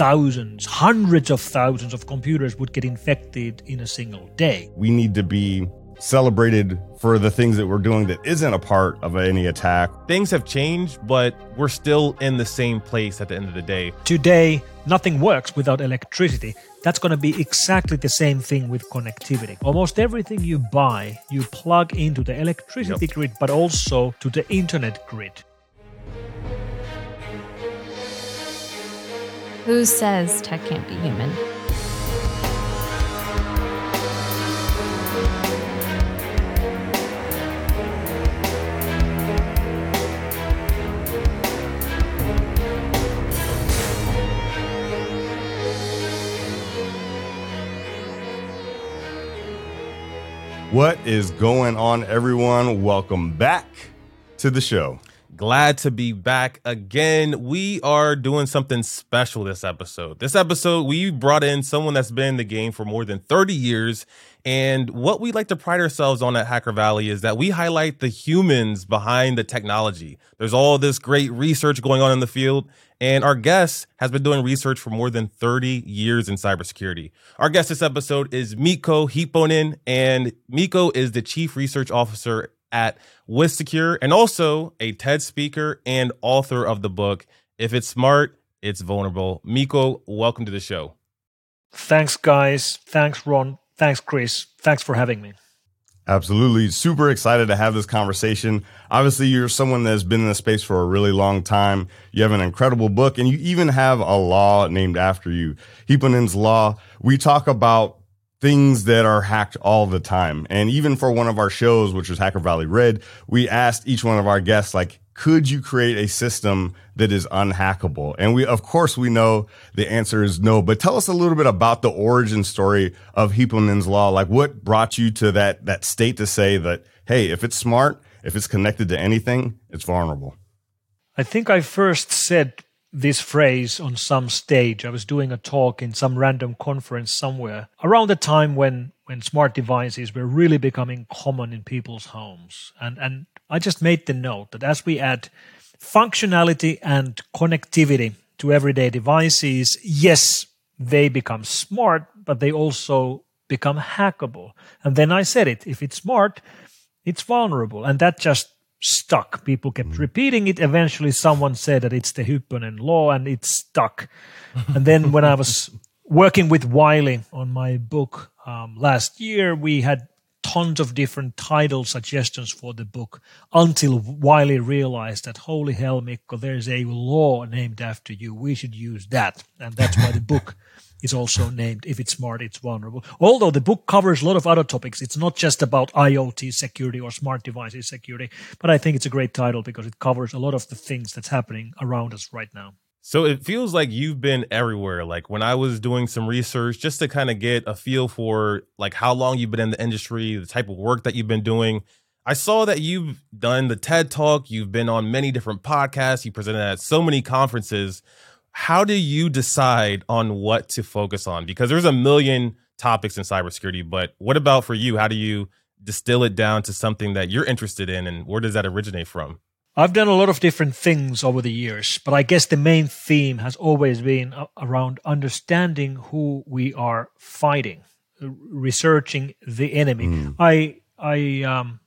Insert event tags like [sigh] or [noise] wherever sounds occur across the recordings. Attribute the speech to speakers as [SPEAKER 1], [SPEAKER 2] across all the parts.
[SPEAKER 1] thousands, hundreds of thousands of computers would get infected in a single day.
[SPEAKER 2] We need to be celebrated for the things that we're doing that isn't a part of any attack.
[SPEAKER 3] Things have changed, but we're still in the same place at the end of the day.
[SPEAKER 1] Today, nothing works without electricity. That's going to be exactly the same thing with connectivity. Almost everything you buy, you plug into the electricity yep. grid, but also to the internet grid.
[SPEAKER 4] Who says tech can't be human?
[SPEAKER 2] What is going on, everyone? Welcome back to the show.
[SPEAKER 3] Glad to be back again. We are doing something special this episode. This episode, we brought in someone that's been in the game for more than 30 years. And what we like to pride ourselves on at Hacker Valley is that we highlight the humans behind the technology. There's all this great research going on in the field, and our guest has been doing research for more than 30 years in cybersecurity. Our guest this episode is Mikko Hyppönen, and Mikko is the Chief Research Officer at WithSecure and also a TED speaker and author of the book, If It's Smart, It's Vulnerable. Mikko, welcome to the show.
[SPEAKER 1] Thanks, guys. Thanks, Ron. Thanks, Chris. Thanks for having me.
[SPEAKER 2] Absolutely. Super excited to have this conversation. Obviously, you're someone that's been in the space for a really long time. You have an incredible book and you even have a law named after you. Hyppönen's Law. We talk about things that are hacked all the time. And even for one of our shows, which was Hacker Valley Red, we asked each one of our guests, like, could you create a system that is unhackable? And we, of course, we know the answer is no, but tell us a little bit about the origin story of Hyppönen's law. Like what brought you to that, that state to say that, hey, if it's smart, if it's connected to anything, it's vulnerable?
[SPEAKER 1] I think I first said this phrase on some stage. I was doing a talk in some random conference somewhere around the time when when smart devices were really becoming common in people's homes. And and I just made the note that as we add functionality and connectivity to everyday devices, yes, they become smart, but they also become hackable. And then I said it if it's smart, it's vulnerable. And that just stuck. People kept mm. repeating it. Eventually, someone said that it's the Hyppönen law, and it stuck. and then when I was working with Wiley on my book um, last year, we had tons of different title suggestions for the book until Wiley realized that holy hell, Mikko, there's a law named after you. We should use that, and that's why the book [laughs] is also named if it's smart it's vulnerable although the book covers a lot of other topics it's not just about iot security or smart devices security but i think it's a great title because it covers a lot of the things that's happening around us right now
[SPEAKER 3] so it feels like you've been everywhere. Like when I was doing some research just to kind of get a feel for like how long you've been in the industry, the type of work that you've been doing. I saw that you've done the TED Talk, you've been on many different podcasts, you presented at so many conferences. How do you decide on what to focus on? Because there's a million topics in cybersecurity, but what about for you? How do you distill it down to something that you're interested in and where does that originate from?
[SPEAKER 1] I've done a lot of different things over the years, but I guess the main theme has always been around understanding who we are fighting, researching the enemy. Mm. I I um,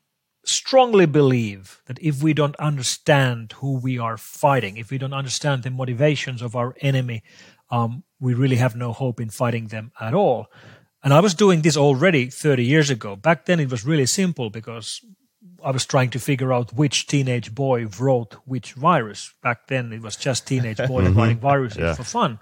[SPEAKER 1] strongly believe that if we don't understand who we are fighting, if we don't understand the motivations of our enemy, um, we really have no hope in fighting them at all. And I was doing this already 30 years ago. Back then, it was really simple because I was trying to figure out which teenage boy wrote which virus. Back then, it was just teenage boys [laughs] mm-hmm. writing viruses yeah. for fun.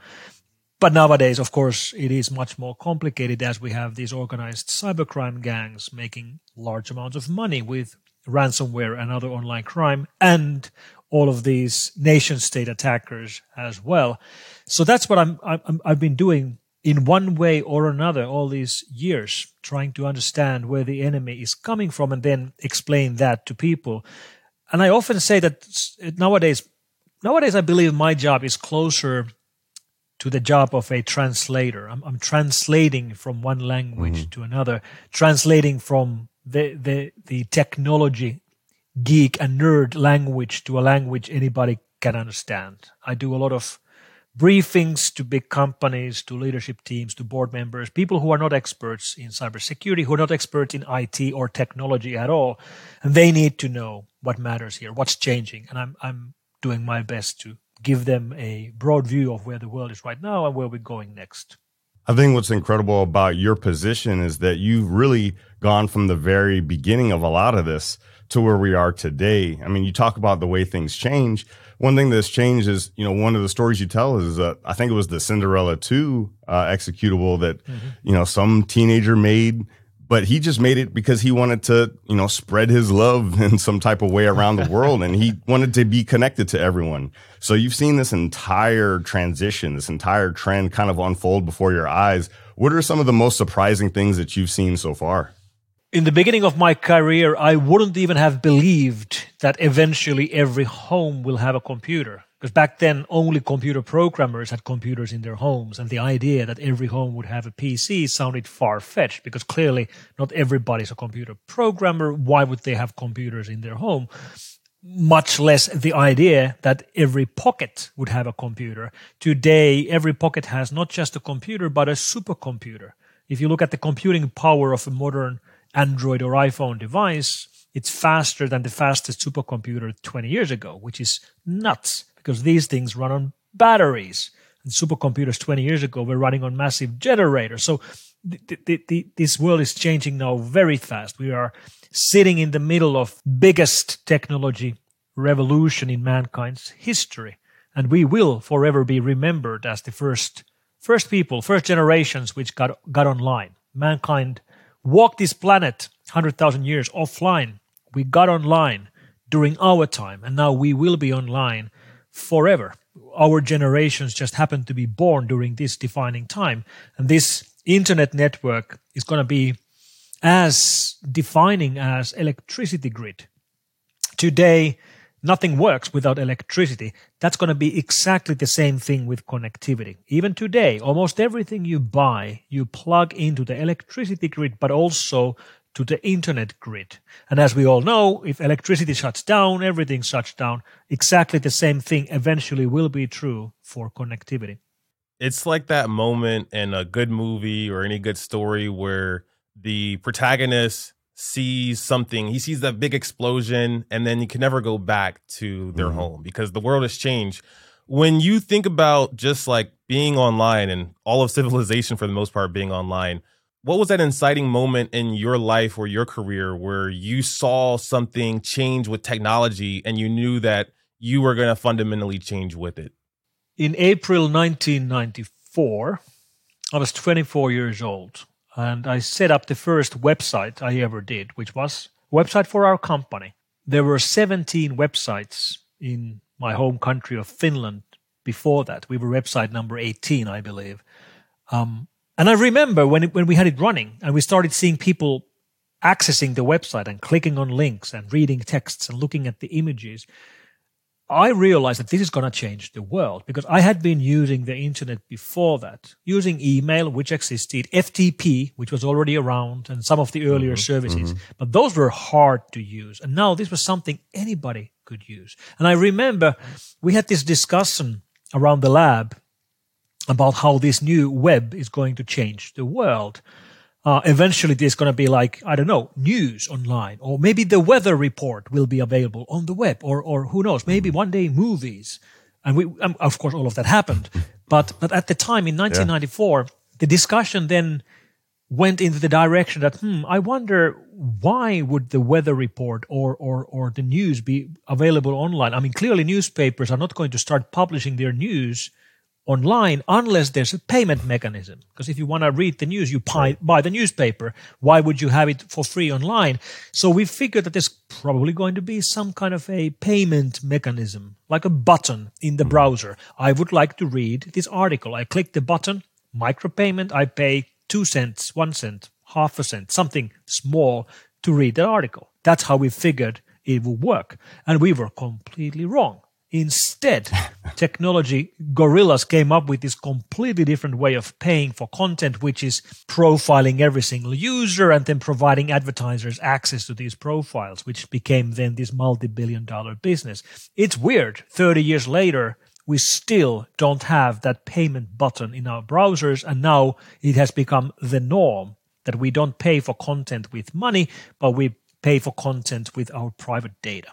[SPEAKER 1] But nowadays, of course, it is much more complicated as we have these organized cybercrime gangs making large amounts of money with ransomware and other online crime, and all of these nation state attackers as well. So that's what I'm, I'm I've been doing in one way or another all these years, trying to understand where the enemy is coming from and then explain that to people. And I often say that nowadays, nowadays I believe my job is closer to the job of a translator. I'm, I'm translating from one language mm. to another, translating from the, the, the technology geek and nerd language to a language anybody can understand. I do a lot of briefings to big companies, to leadership teams, to board members, people who are not experts in cybersecurity, who are not experts in IT or technology at all. And they need to know what matters here, what's changing. And I'm, I'm doing my best to give them a broad view of where the world is right now and where we're going next.
[SPEAKER 2] I think what's incredible about your position is that you've really gone from the very beginning of a lot of this to where we are today. I mean, you talk about the way things change. One thing that's changed is, you know, one of the stories you tell is, uh, I think it was the Cinderella 2 uh, executable that, mm-hmm. you know, some teenager made but he just made it because he wanted to, you know, spread his love [laughs] in some type of way around the world and he wanted to be connected to everyone. So you've seen this entire transition, this entire trend kind of unfold before your eyes. What are some of the most surprising things that you've seen so far?
[SPEAKER 1] In the beginning of my career, I wouldn't even have believed that eventually every home will have a computer. Because back then, only computer programmers had computers in their homes, and the idea that every home would have a PC sounded far fetched because clearly not everybody's a computer programmer. Why would they have computers in their home? Much less the idea that every pocket would have a computer. Today, every pocket has not just a computer, but a supercomputer. If you look at the computing power of a modern Android or iPhone device, it's faster than the fastest supercomputer 20 years ago, which is nuts because these things run on batteries. And supercomputers 20 years ago were running on massive generators. So this world is changing now very fast. We are sitting in the middle of biggest technology revolution in mankind's history. And we will forever be remembered as the first first people, first generations which got got online. Mankind walked this planet 100,000 years offline. We got online during our time, and now we will be online forever. Our generations just happen to be born during this defining time. And this internet network is going to be as defining as electricity grid. Today, nothing works without electricity. That's going to be exactly the same thing with connectivity. Even today, almost everything you buy, you plug into the electricity grid, but also to the internet grid. And as we all know, if electricity shuts down, everything shuts down. Exactly the same thing eventually will be true for connectivity.
[SPEAKER 3] It's like that moment in a good movie or any good story where the protagonist sees something, he sees that big explosion, and then he can never go back to their mm-hmm. home because the world has changed. When you think about just like being online and all of civilization for the most part being online, what was that inciting moment in your life or your career where you saw something change with technology and you knew that you were going to fundamentally change with it?
[SPEAKER 1] In April 1994, I was 24 years old and I set up the first website I ever did, which was a website for our company. There were 17 websites in my home country of Finland before that. We were website number 18, I believe. Um, and I remember when it, when we had it running and we started seeing people accessing the website and clicking on links and reading texts and looking at the images, I realized that this is going to change the world because I had been using the internet before that, using email, which existed, FTP, which was already around, and some of the earlier mm-hmm, services, mm-hmm. but those were hard to use. And now this was something anybody could use. And I remember we had this discussion around the lab about how this new web is going to change the world. Uh, eventually, there's going to be like I don't know news online, or maybe the weather report will be available on the web, or or who knows, maybe one day movies. And we, um, of course, all of that happened. [laughs] But but at the time in 1994, yeah. the discussion then went into the direction that hmm, I wonder why would the weather report or or or the news be available online? I mean, clearly newspapers are not going to start publishing their news online unless there's a payment mechanism. Because if you want to read the news, you buy, buy the newspaper. Why would you have it for free online? So we figured that there's probably going to be some kind of a payment mechanism, like a button in the hmm. browser. I would like to read this article. I click the button, micropayment, I pay two cents, one cent, half a cent, something small to read the article. That's how we figured it would work. And we were completely wrong. Instead, [laughs] technology gorillas came up with this completely different way of paying for content, which is profiling every single user and then providing advertisers access to these profiles, which became then this multi billion dollar business. It's weird. 30 years later, we still don't have that payment button in our browsers. And now it has become the norm that we don't pay for content with money, but we pay for content with our private data.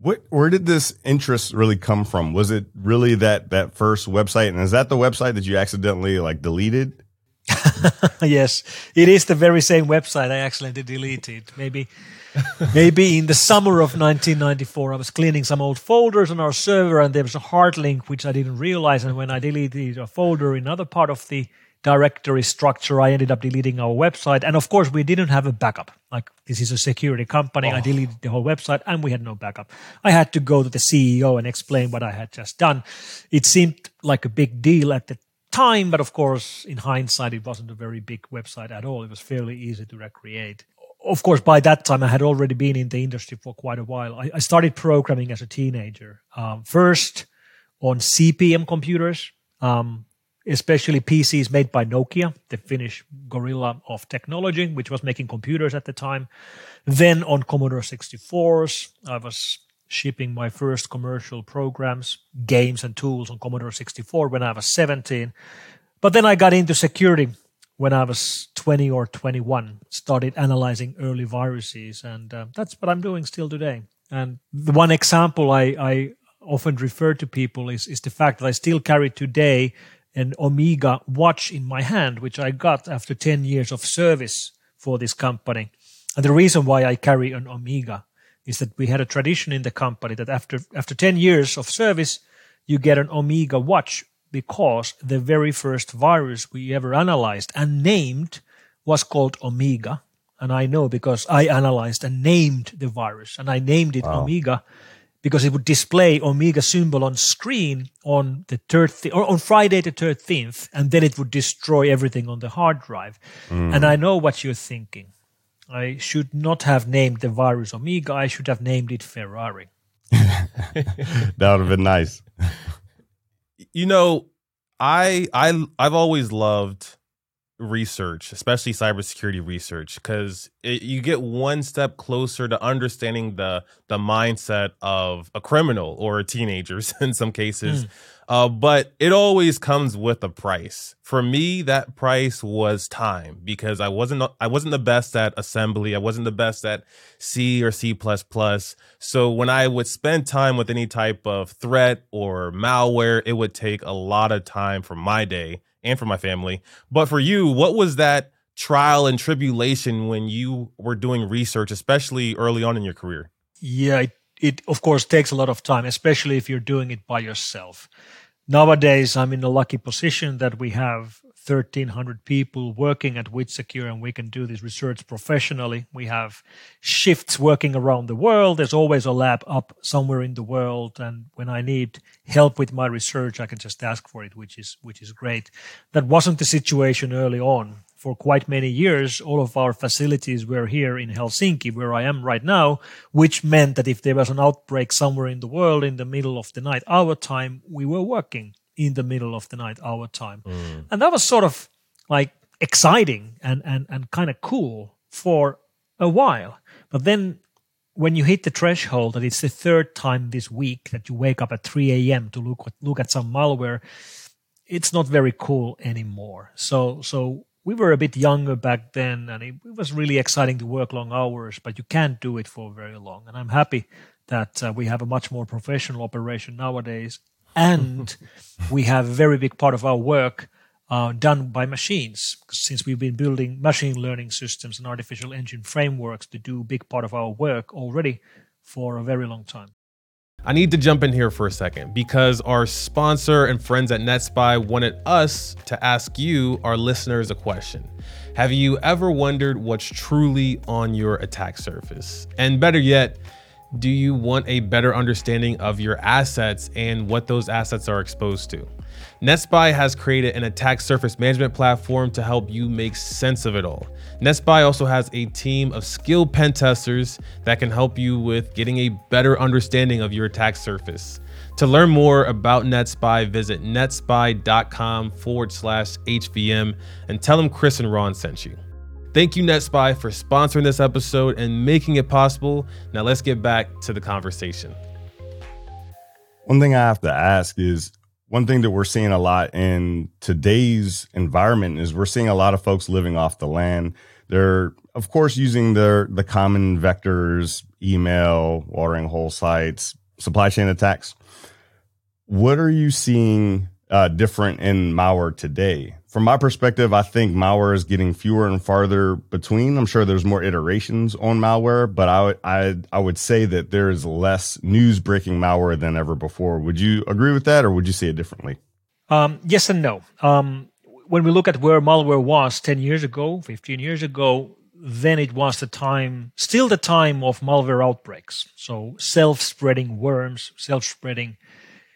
[SPEAKER 2] What, where did this interest really come from? Was it really that that first website, and is that the website that you accidentally like deleted? [laughs]
[SPEAKER 1] yes, it is the very same website I accidentally deleted. Maybe, [laughs] maybe in the summer of 1994, I was cleaning some old folders on our server, and there was a hard link which I didn't realize. And when I deleted a folder in another part of the directory structure, I ended up deleting our website. And of course, we didn't have a backup. Like this is a security company. Oh. I deleted the whole website and we had no backup. I had to go to the CEO and explain what I had just done. It seemed like a big deal at the time, but of course, in hindsight, it wasn't a very big website at all. It was fairly easy to recreate. Of course, by that time, I had already been in the industry for quite a while. I, I started programming as a teenager, um, first on CP/M computers. Um, especially PCs made by Nokia, the Finnish gorilla of technology, which was making computers at the time. Then on Commodore 64s, I was shipping my first commercial programs, games, and tools on Commodore 64 when I was 17. But then I got into security when I was 20 or 21, started analyzing early viruses, and uh, that's what I'm doing still today. And the one example I, I often refer to people is, is the fact that I still carry today an Omega watch in my hand, which I got after 10 years of service for this company. And the reason why I carry an Omega is that we had a tradition in the company that after after 10 years of service, you get an Omega watch because the very first virus we ever analyzed and named was called Omega. And I know because I analyzed and named the virus and I named it wow. Omega because it would display Omega symbol on screen on the 13th or on Friday the 13th, and then it would destroy everything on the hard drive. Mm. And I know what you're thinking. I should not have named the virus Omega. I should have named it Ferrari. [laughs]
[SPEAKER 2] that would have been nice.
[SPEAKER 3] You know, I I I've always loved research, especially cybersecurity research, because you get one step closer to understanding the the mindset of a criminal or a teenagers [laughs] in some cases. Mm. Uh, but it always comes with a price. For me, that price was time because I wasn't I wasn't the best at assembly. I wasn't the best at C or C++. So when I would spend time with any type of threat or malware, it would take a lot of time from my day and for my family. But for you, what was that trial and tribulation when you were doing research, especially early on in your career?
[SPEAKER 1] Yeah, it, it of course takes a lot of time, especially if you're doing it by yourself. Nowadays, I'm in a lucky position that we have 1,300 people working at WithSecure, and we can do this research professionally. We have shifts working around the world. There's always a lab up somewhere in the world, and when I need help with my research, I can just ask for it, which is which is great. That wasn't the situation early on. For quite many years, all of our facilities were here in Helsinki, where I am right now, which meant that if there was an outbreak somewhere in the world in the middle of the night, our time, we were working in the middle of the night, our time. Mm. And that was sort of like exciting and, and, and kind of cool for a while. But then when you hit the threshold that it's the third time this week that you wake up at 3 a.m. to look look at some malware, it's not very cool anymore. So so we were a bit younger back then, and it, it was really exciting to work long hours, but you can't do it for very long. And I'm happy that uh, we have a much more professional operation nowadays, and we have a very big part of our work uh, done by machines since we've been building machine learning systems and artificial engine frameworks to do a big part of our work already for a very long time.
[SPEAKER 3] I need to jump in here for a second because our sponsor and friends at NetSPI wanted us to ask you, our listeners, a question. Have you ever wondered what's truly on your attack surface? And better yet, do you want a better understanding of your assets and what those assets are exposed to? NetSPI has created an attack surface management platform to help you make sense of it all. NetSPI also has a team of skilled pen testers that can help you with getting a better understanding of your attack surface. To learn more about NetSPI, visit netspi.com forward slash HVM and tell them Chris and Ron sent you. Thank you, NetSPI, for sponsoring this episode and making it possible. Now let's get back to the conversation.
[SPEAKER 2] One thing I have to ask is one thing that we're seeing a lot in today's environment is we're seeing a lot of folks living off the land. They're of course using their the common vectors, email, watering hole sites, supply chain attacks. What are you seeing uh, different in malware today? From my perspective, I think malware is getting fewer and farther between. I'm sure there's more iterations on malware, but I would I I would say that there is less news breaking malware than ever before. Would you agree with that, or would you see it differently?
[SPEAKER 1] Um, yes and no. Um, when we look at where malware was 10 years ago, 15 years ago, then it was the time, still the time of malware outbreaks. So self spreading worms, self spreading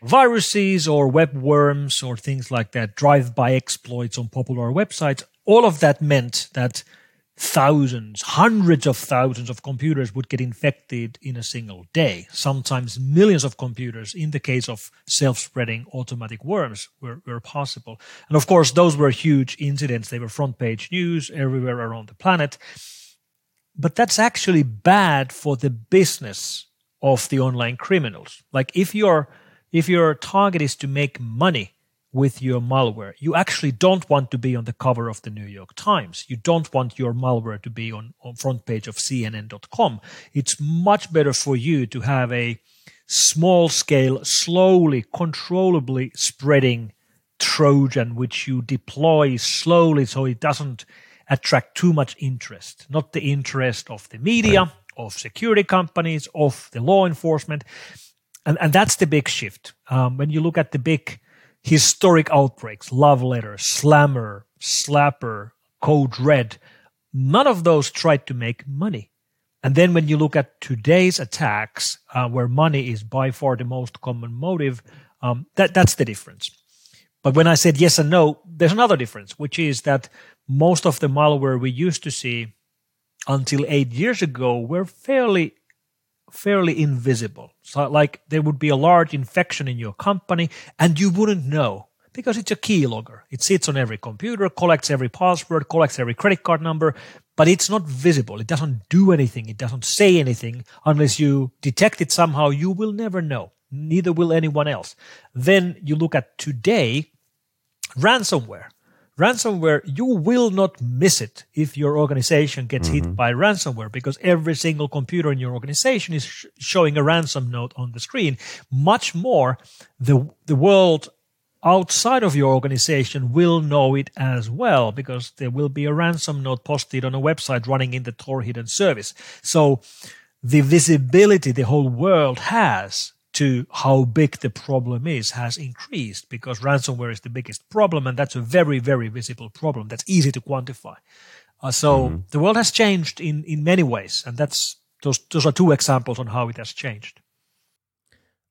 [SPEAKER 1] viruses or web worms or things like that, drive by exploits on popular websites. All of that meant that thousands, hundreds of thousands of computers would get infected in a single day. Sometimes millions of computers, in the case of self spreading automatic worms, were, were possible. And of course, those were huge incidents. They were front page news everywhere around the planet. But that's actually bad for the business of the online criminals. Like if your if your target is to make money with your malware. You actually don't want to be on the cover of the New York Times. You don't want your malware to be on, on front page of CNN.com. It's much better for you to have a small scale, slowly, controllably spreading Trojan, which you deploy slowly so it doesn't attract too much interest, not the interest of the media, right. of security companies, of the law enforcement. And, and that's the big shift. Um, when you look at the big historic outbreaks, love letter, slammer, slapper, code red, none of those tried to make money. And then when you look at today's attacks, uh, where money is by far the most common motive, um, that that's the difference. But when I said yes and no, there's another difference, which is that most of the malware we used to see until eight years ago were fairly fairly invisible. So, like, there would be a large infection in your company and you wouldn't know because it's a keylogger. It sits on every computer, collects every password, collects every credit card number, but it's not visible. It doesn't do anything. It doesn't say anything unless you detect it somehow. You will never know. Neither will anyone else. Then you look at today, ransomware ransomware, you will not miss it if your organization gets mm-hmm. hit by ransomware because every single computer in your organization is sh- showing a ransom note on the screen. Much more, the, the world outside of your organization will know it as well because there will be a ransom note posted on a website running in the Tor hidden service. So the visibility the whole world has to how big the problem is has increased because ransomware is the biggest problem and that's a very very visible problem that's easy to quantify uh, so mm-hmm. the world has changed in in many ways and that's those those are two examples on how it has changed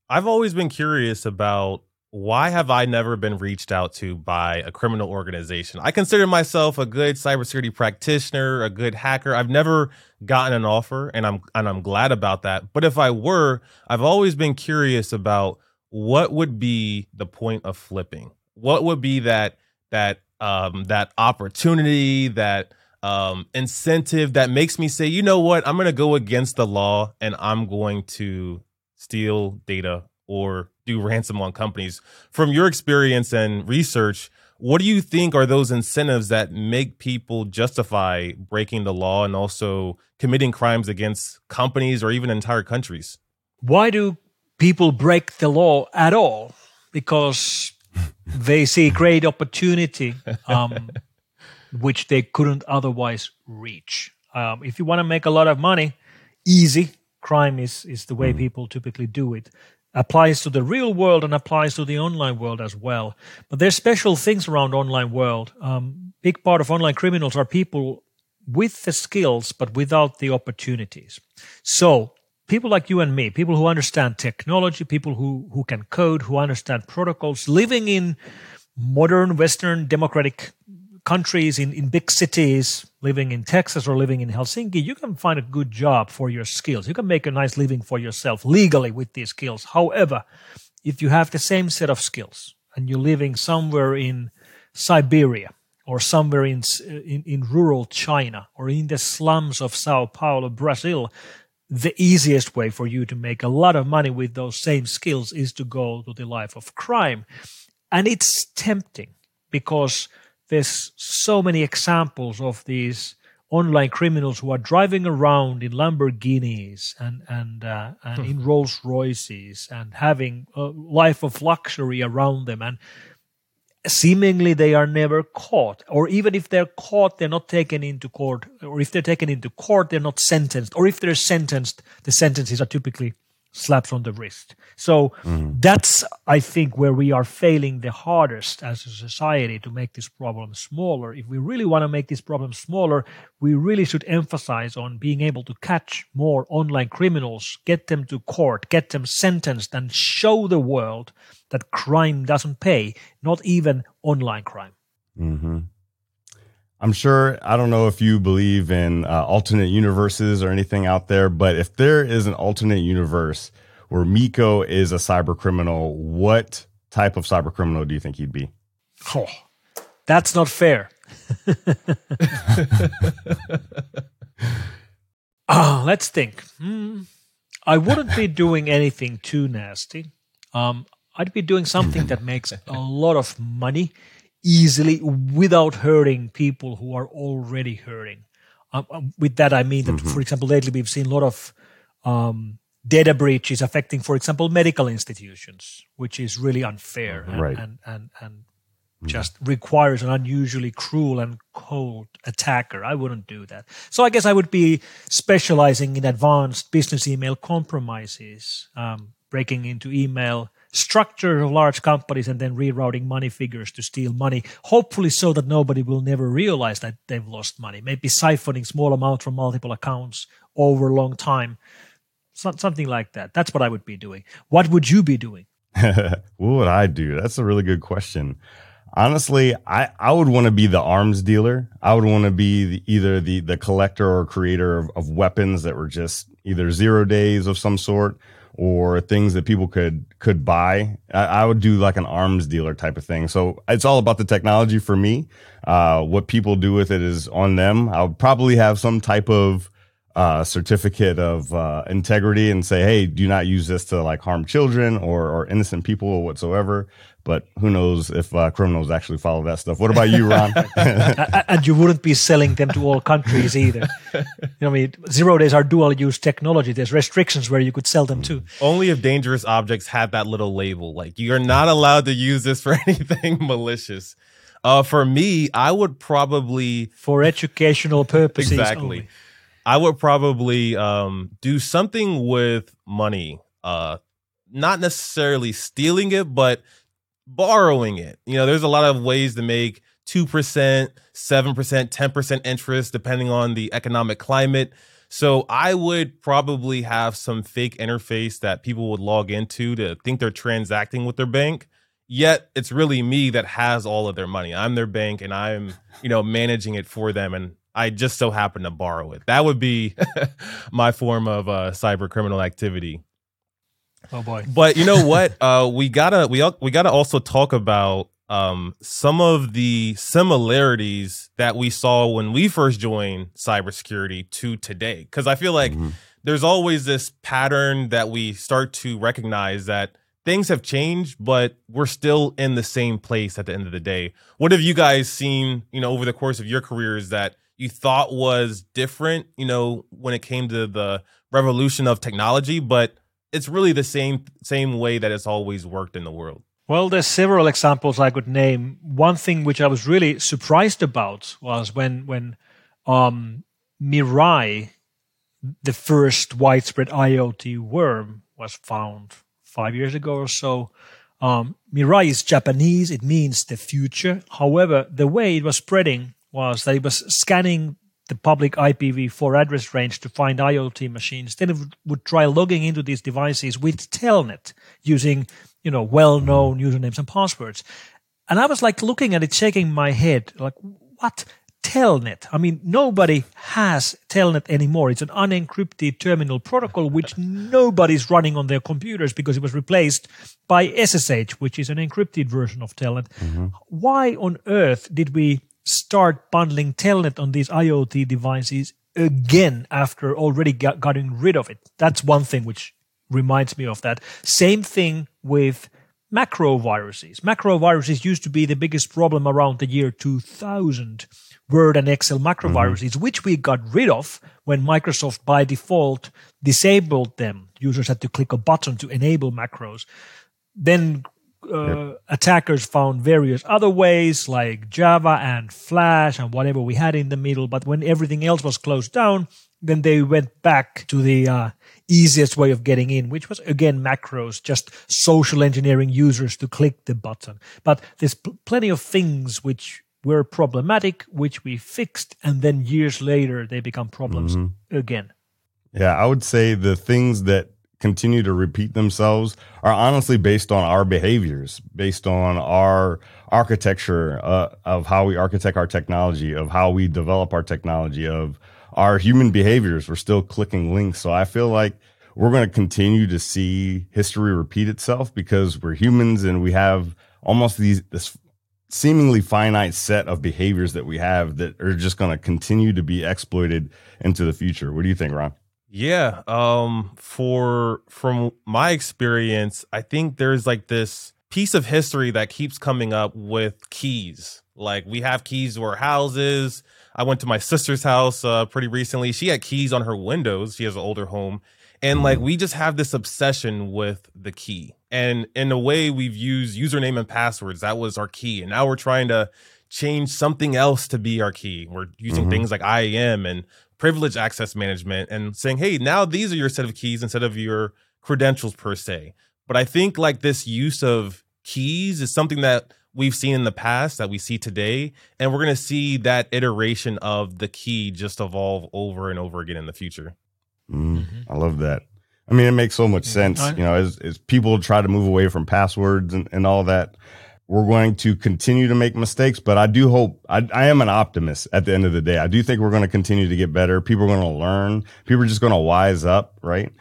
[SPEAKER 3] i've always been curious about why have I never been reached out to by a criminal organization? I consider myself a good cybersecurity practitioner, a good hacker. I've never gotten an offer and I'm and I'm glad about that. But if I were, I've always been curious about what would be the point of flipping? What would be that that um that opportunity, that um incentive that makes me say, "You know what? I'm going to go against the law and I'm going to steal data or do ransom on companies. From your experience and research, what do you think are those incentives that make people justify breaking the law and also committing crimes against companies or even entire countries?
[SPEAKER 1] Why do people break the law at all? Because [laughs] they see great opportunity, um, [laughs] which they couldn't otherwise reach. Um, if you want to make a lot of money, easy crime is is the way mm. people typically do it applies to the real world and applies to the online world as well. But there's special things around online world. Um, big part of online criminals are people with the skills but without the opportunities. So people like you and me, people who understand technology, people who who can code, who understand protocols, living in modern Western democratic countries in, in big cities, living in Texas or living in Helsinki, you can find a good job for your skills. You can make a nice living for yourself legally with these skills. However, if you have the same set of skills and you're living somewhere in Siberia or somewhere in, in, in rural China or in the slums of Sao Paulo, Brazil, the easiest way for you to make a lot of money with those same skills is to go to the life of crime. And it's tempting because there's so many examples of these online criminals who are driving around in Lamborghinis and and uh, and in Rolls Royces and having a life of luxury around them. And seemingly they are never caught. Or even if they're caught they're not taken into court. Or if they're taken into court they're not sentenced. Or if they're sentenced the sentences are typically slaps on the wrist so mm. that's i think where we are failing the hardest as a society to make this problem smaller if we really want to make this problem smaller we really should emphasize on being able to catch more online criminals get them to court get them sentenced and show the world that crime doesn't pay, not even online crime.
[SPEAKER 2] Mm-hmm. I'm sure, I don't know if you believe in uh, alternate universes or anything out there, but if there is an alternate universe where Mikko is a cyber criminal, what type of cyber criminal do you think he'd be?
[SPEAKER 1] Oh, that's not fair. oh, [laughs] let's think. Mm, I wouldn't be doing anything too nasty. Um, I'd be doing something that makes a lot of money easily without hurting people who are already hurting. Um, um, with that, I mean that, mm-hmm. for example, lately we've seen a lot of um, data breaches affecting, for example, medical institutions, which is really unfair and,
[SPEAKER 2] right.
[SPEAKER 1] and, and, and mm-hmm. just requires an unusually cruel and cold attacker. I wouldn't do that. So I guess I would be specializing in advanced business email compromises, um, breaking into email structure of large companies and then rerouting money figures to steal money, hopefully so that nobody will never realize that they've lost money. Maybe siphoning small amounts from multiple accounts over a long time. So, something like that. That's what I would be doing. What would you be doing? [laughs]
[SPEAKER 2] what would I do? That's a really good question. Honestly, I, I would want to be the arms dealer. I would want to be the, either the, the collector or creator of, of weapons that were just either zero days of some sort or things that people could could buy. I, I, would do like an arms dealer type of thing. So it's all about the technology for me. Uh, what people do with it is on them. I'll probably have some type of uh, certificate of uh, integrity and say, hey, do not use this to like harm children or, or innocent people or whatsoever. But who knows if uh, criminals actually follow that stuff? What about you, Ron? [laughs]
[SPEAKER 1] and you wouldn't be selling them to all countries either. You know, I mean, zero days are dual use technology. There's restrictions where you could sell them to.
[SPEAKER 3] Only if dangerous objects have that little label, like you're not allowed to use this for [laughs] anything malicious. Uh, for me, I would probably
[SPEAKER 1] for educational purposes.
[SPEAKER 3] Exactly.
[SPEAKER 1] Only.
[SPEAKER 3] I would probably um, do something with money. Uh, not necessarily stealing it, but borrowing it. You know, there's a lot of ways to make 2%, 7%, 10% interest, depending on the economic climate. So I would probably have some fake interface that people would log into to think they're transacting with their bank. Yet it's really me that has all of their money. I'm their bank and I'm, you know, managing it for them. And I just so happen to borrow it. That would be [laughs] my form of uh, cyber criminal activity.
[SPEAKER 1] Oh boy!
[SPEAKER 3] But you know [laughs] what? uh, we gotta we we gotta also talk about um, some of the similarities that we saw when we first joined cybersecurity to today. Because I feel like mm-hmm. there's always this pattern that we start to recognize that things have changed, but we're still in the same place at the end of the day. What have you guys seen, you know, over the course of your careers that you thought was different, you know, when it came to the revolution of technology, but it's really the same same way that it's always worked in the world.
[SPEAKER 1] Well, there's several examples I could name. One thing which I was really surprised about was when when um, Mirai, the first widespread IoT worm, was found five years ago or so. Um, Mirai is Japanese; it means the future. However, the way it was spreading was that it was scanning the public IPv4 address range to find IoT machines. Then it would try logging into these devices with Telnet using, you know, well-known usernames and passwords. And I was like looking at it, shaking my head, like, what? Telnet. I mean, nobody has Telnet anymore. It's an unencrypted terminal protocol which nobody's running on their computers because it was replaced by SSH, which is an encrypted version of Telnet. Mm-hmm. Why on earth did we start bundling Telnet on these IoT devices again after already got, gotten rid of it. That's one thing which reminds me of that. Same thing with macroviruses. Macroviruses used to be the biggest problem around the year 2000. Word and Excel macroviruses, mm-hmm. which we got rid of when Microsoft by default disabled them. Users had to click a button to enable macros. Then uh, yep. attackers found various other ways like Java and Flash and whatever we had in the middle. But when everything else was closed down, then they went back to the uh, easiest way of getting in, which was again macros, just social engineering users to click the button. But there's pl- plenty of things which were problematic, which we fixed, and then years later they become problems mm-hmm. again.
[SPEAKER 2] Yeah, I would say the things that continue to repeat themselves are honestly based on our behaviors, based on our architecture uh, of how we architect our technology, of how we develop our technology, of our human behaviors. We're still clicking links. So I feel like we're going to continue to see history repeat itself because we're humans and we have almost these this seemingly finite set of behaviors that we have that are just going to continue to be exploited into the future. What do you think, Ron?
[SPEAKER 3] Yeah, um for from my experience, I think there's like this piece of history that keeps coming up with keys. Like we have keys to our houses, I went to my sister's house uh, pretty recently. She had keys on her windows. She has an older home. And like mm-hmm. we just have this obsession with the key. And in a way, we've used username and passwords. That was our key. And now we're trying to change something else to be our key. We're using mm-hmm. things like IAM and privilege access management and saying, hey, now these are your set of keys instead of your credentials per se. But I think like this use of keys is something that we've seen in the past that we see today and we're going to see that iteration of the key just evolve over and over again in the future.
[SPEAKER 2] Mm, mm-hmm. i love that. I mean it makes so much sense you know as, as people try to move away from passwords and, and all that we're going to continue to make mistakes but i do hope I, I am an optimist at the end of the day i do think we're going to continue to get better people are going to learn people are just going to wise up right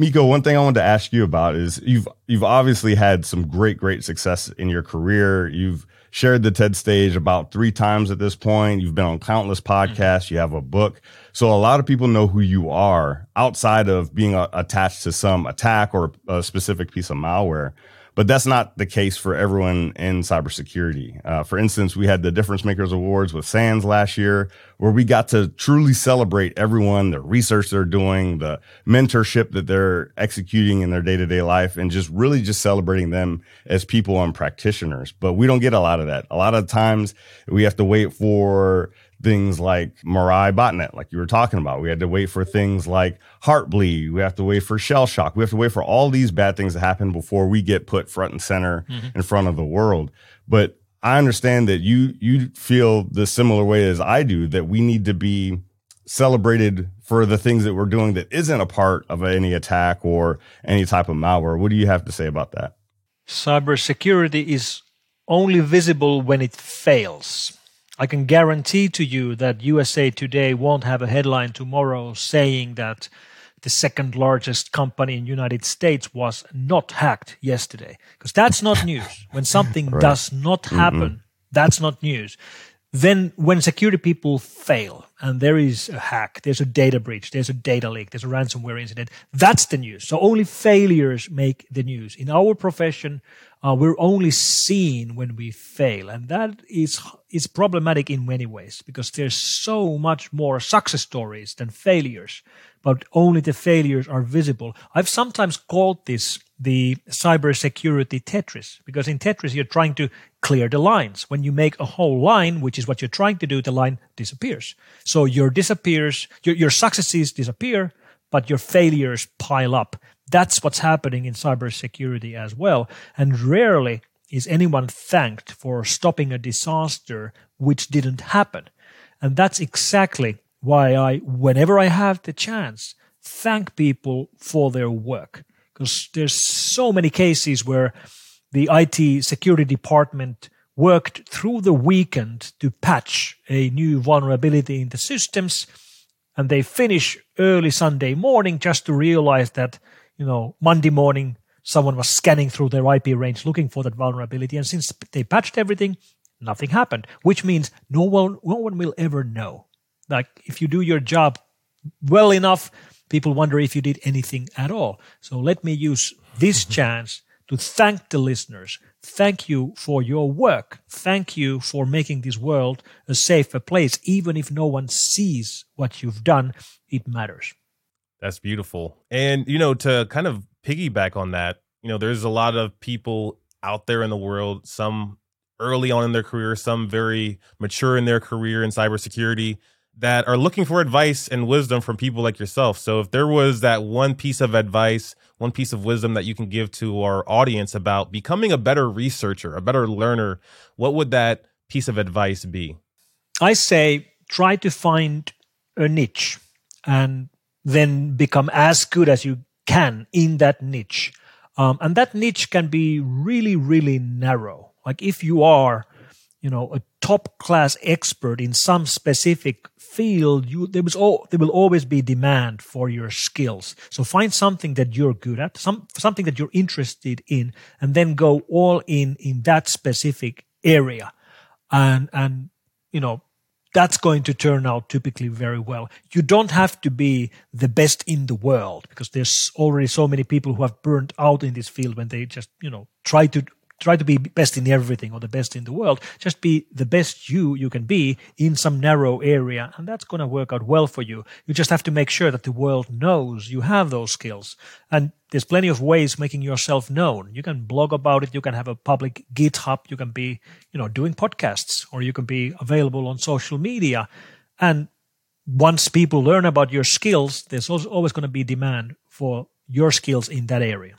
[SPEAKER 2] Mikko, one thing I wanted to ask you about is you've you've obviously had some great great success in your career. You've shared the TED stage about 3 times at this point. You've been on countless mm-hmm. podcasts, you have a book. So a lot of people know who you are outside of being a, attached to some attack or a specific piece of malware. But that's not the case for everyone in cybersecurity. Uh, for instance, we had the Difference Makers Awards with SANS last year, where we got to truly celebrate everyone, the research they're doing, the mentorship that they're executing in their day to day life, and just really just celebrating them as people and practitioners. But we don't get a lot of that. A lot of times we have to wait for things like Mirai botnet, like you were talking about. We had to wait for things like Heartbleed. We have to wait for shell shock. We have to wait for all these bad things to happen before we get put front and center mm-hmm. in front of the world. But I understand that you you feel the similar way as I do that we need to be celebrated for the things that we're doing that isn't a part of any attack or any type of malware. What do you have to say about that?
[SPEAKER 1] Cybersecurity is only visible when it fails. I can guarantee to you that USA Today won't have a headline tomorrow saying that the second largest company in United States was not hacked yesterday because that's not news. [laughs] When something right. does not happen, mm-hmm. that's not news. Then when security people fail and there is a hack, there's a data breach, there's a data leak, there's a ransomware incident, that's the news. So only failures make the news. In our profession, uh, we're only seen when we fail, and that is is problematic in many ways because there's so much more success stories than failures, but only the failures are visible. I've sometimes called this the cybersecurity Tetris because in Tetris you're trying to clear the lines. When you make a whole line, which is what you're trying to do, the line disappears. So your disappears, your, your successes disappear, but your failures pile up. That's what's happening in cybersecurity as well. And rarely is anyone thanked for stopping a disaster which didn't happen. And that's exactly why I, whenever I have the chance, thank people for their work. Because there's so many cases where the IT security department worked through the weekend to patch a new vulnerability in the systems and they finish early Sunday morning just to realize that you know, Monday morning, someone was scanning through their IP range looking for that vulnerability. And since they patched everything, nothing happened, which means no one, no one will ever know. Like if you do your job well enough, people wonder if you did anything at all. So let me use this [laughs] chance to thank the listeners. Thank you for your work. Thank you for making this world a safer place. Even if no one sees what you've done, it matters.
[SPEAKER 3] That's beautiful. And, you know, to kind of piggyback on that, you know, there's a lot of people out there in the world, some early on in their career, some very mature in their career in cybersecurity that are looking for advice and wisdom from people like yourself. So if there was that one piece of advice, one piece of wisdom that you can give to our audience about becoming a better researcher, a better learner, what would that piece of advice be?
[SPEAKER 1] I say try to find a niche and then become as good as you can in that niche. Um, and that niche can be really, really narrow. Like if you are, you know, a top class expert in some specific field, you there was all there will always be demand for your skills. So find something that you're good at, some something that you're interested in, and then go all in in that specific area, and and you know that's going to turn out typically very well. You don't have to be the best in the world because there's already so many people who have burned out in this field when they just, you know, try to try to be best in everything or the best in the world. Just be the best you you can be in some narrow area, and that's going to work out well for you. You just have to make sure that the world knows you have those skills. And there's plenty of ways making yourself known. You can blog about it. You can have a public GitHub. You can be, you know, doing podcasts, or you can be available on social media. And once people learn about your skills, there's always going to be demand for your skills in that area.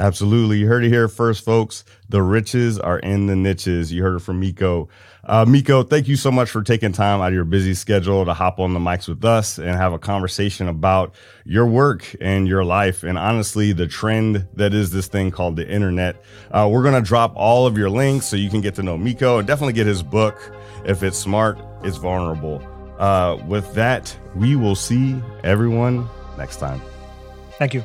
[SPEAKER 2] Absolutely. You heard it here first, folks. The riches are in the niches. You heard it from Mikko. Uh, Mikko, thank you so much for taking time out of your busy schedule to hop on the mics with us and have a conversation about your work and your life. And honestly, the trend that is this thing called the internet. Uh, we're going to drop all of your links so you can get to know Mikko and definitely get his book. If it's smart, it's vulnerable. Uh, with that, we will see everyone next time.
[SPEAKER 1] Thank you.